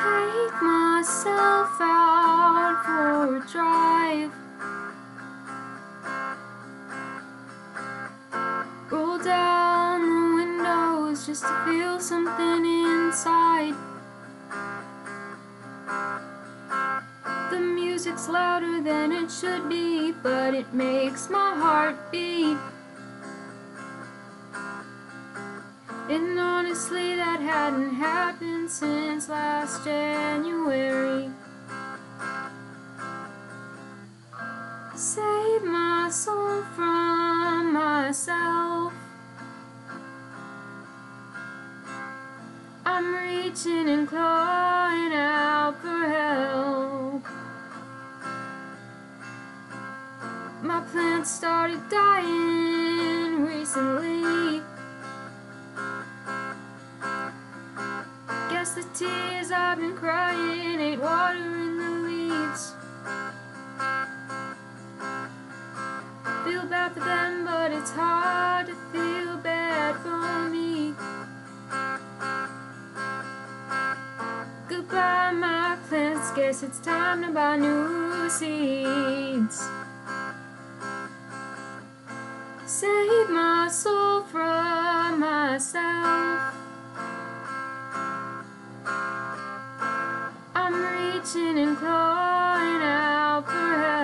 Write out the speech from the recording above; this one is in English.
Take myself out for a drive. Roll down the windows just to feel something inside. The music's louder than it should be, but it makes my heart beat. And honestly, that hadn't happened since last January. Save my soul from myself. I'm reaching and clawing out for help. My plants started dying recently. Guess the tears I've been crying ain't water in the leaves. Feel bad for them, but it's hard to feel bad for me. Goodbye, my plants. Guess it's time to buy new seeds. Save my soul from myself. reaching and crying out for help.